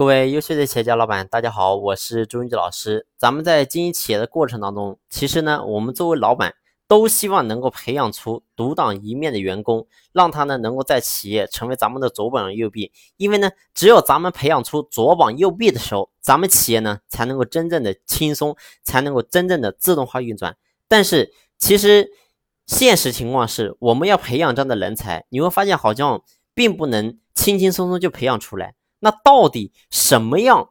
各位优秀的企业家老板，大家好，我是朱云吉老师。咱们在经营企业的过程当中，其实呢，我们作为老板都希望能够培养出独当一面的员工，让他呢能够在企业成为咱们的左膀右臂。因为呢，只有咱们培养出左膀右臂的时候，咱们企业呢才能够真正的轻松，才能够真正的自动化运转。但是其实现实情况是，我们要培养这样的人才，你会发现好像并不能轻轻松松就培养出来。那到底什么样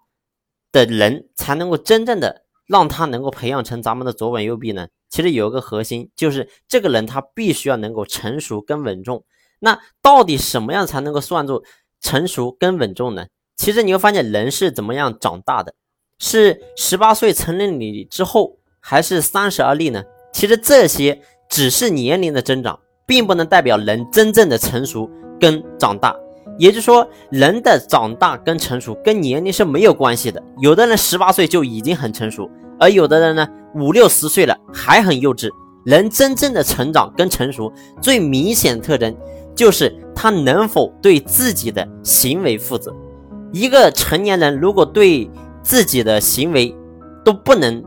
的人才能够真正的让他能够培养成咱们的左膀右臂呢？其实有一个核心，就是这个人他必须要能够成熟跟稳重。那到底什么样才能够算作成熟跟稳重呢？其实你会发现人是怎么样长大的，是十八岁成人礼之后，还是三十而立呢？其实这些只是年龄的增长，并不能代表人真正的成熟跟长大。也就是说，人的长大跟成熟跟年龄是没有关系的。有的人十八岁就已经很成熟，而有的人呢五六十岁了还很幼稚。人真正的成长跟成熟最明显的特征就是他能否对自己的行为负责。一个成年人如果对自己的行为都不能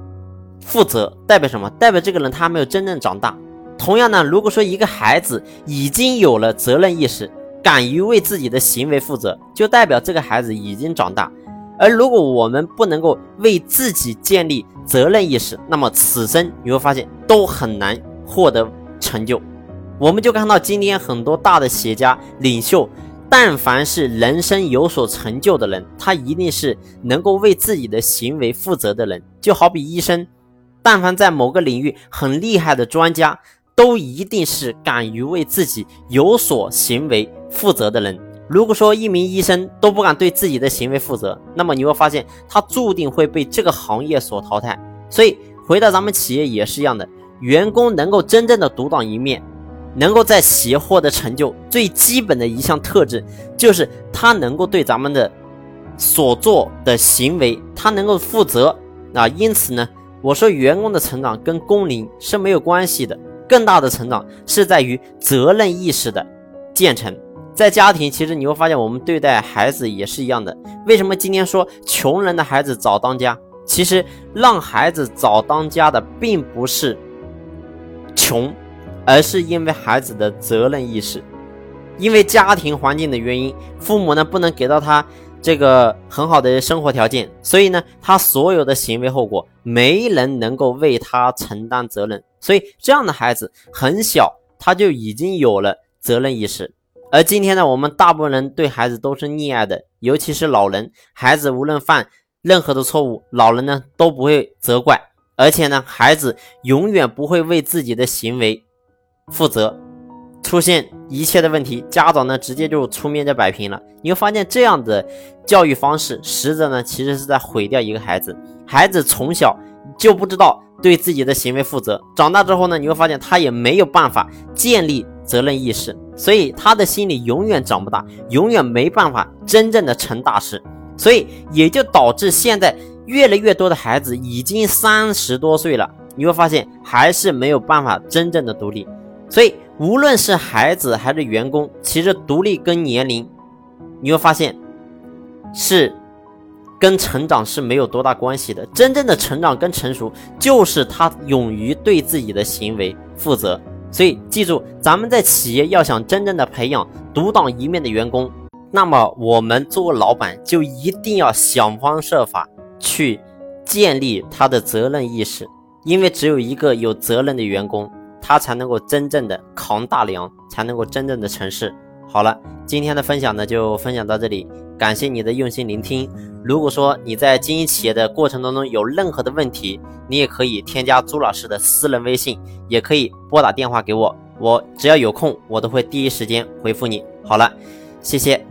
负责，代表什么？代表这个人他还没有真正长大。同样呢，如果说一个孩子已经有了责任意识，敢于为自己的行为负责，就代表这个孩子已经长大。而如果我们不能够为自己建立责任意识，那么此生你会发现都很难获得成就。我们就看到今天很多大的企业家、领袖，但凡是人生有所成就的人，他一定是能够为自己的行为负责的人。就好比医生，但凡在某个领域很厉害的专家。都一定是敢于为自己有所行为负责的人。如果说一名医生都不敢对自己的行为负责，那么你会发现他注定会被这个行业所淘汰。所以回到咱们企业也是一样的，员工能够真正的独当一面，能够在企业获得成就，最基本的一项特质就是他能够对咱们的所做的行为他能够负责啊。因此呢，我说员工的成长跟工龄是没有关系的。更大的成长是在于责任意识的建成。在家庭，其实你会发现，我们对待孩子也是一样的。为什么今天说穷人的孩子早当家？其实让孩子早当家的，并不是穷，而是因为孩子的责任意识。因为家庭环境的原因，父母呢不能给到他这个很好的生活条件，所以呢，他所有的行为后果，没人能够为他承担责任。所以，这样的孩子很小，他就已经有了责任意识。而今天呢，我们大部分人对孩子都是溺爱的，尤其是老人。孩子无论犯任何的错误，老人呢都不会责怪，而且呢，孩子永远不会为自己的行为负责。出现一切的问题，家长呢直接就出面就摆平了。你会发现，这样的教育方式，实则呢其实是在毁掉一个孩子。孩子从小就不知道。对自己的行为负责，长大之后呢，你会发现他也没有办法建立责任意识，所以他的心里永远长不大，永远没办法真正的成大事，所以也就导致现在越来越多的孩子已经三十多岁了，你会发现还是没有办法真正的独立，所以无论是孩子还是员工，其实独立跟年龄，你会发现是。跟成长是没有多大关系的，真正的成长跟成熟就是他勇于对自己的行为负责。所以记住，咱们在企业要想真正的培养独当一面的员工，那么我们作为老板就一定要想方设法去建立他的责任意识，因为只有一个有责任的员工，他才能够真正的扛大梁，才能够真正的成事。好了，今天的分享呢就分享到这里，感谢你的用心聆听。如果说你在经营企业的过程当中有任何的问题，你也可以添加朱老师的私人微信，也可以拨打电话给我，我只要有空，我都会第一时间回复你。好了，谢谢。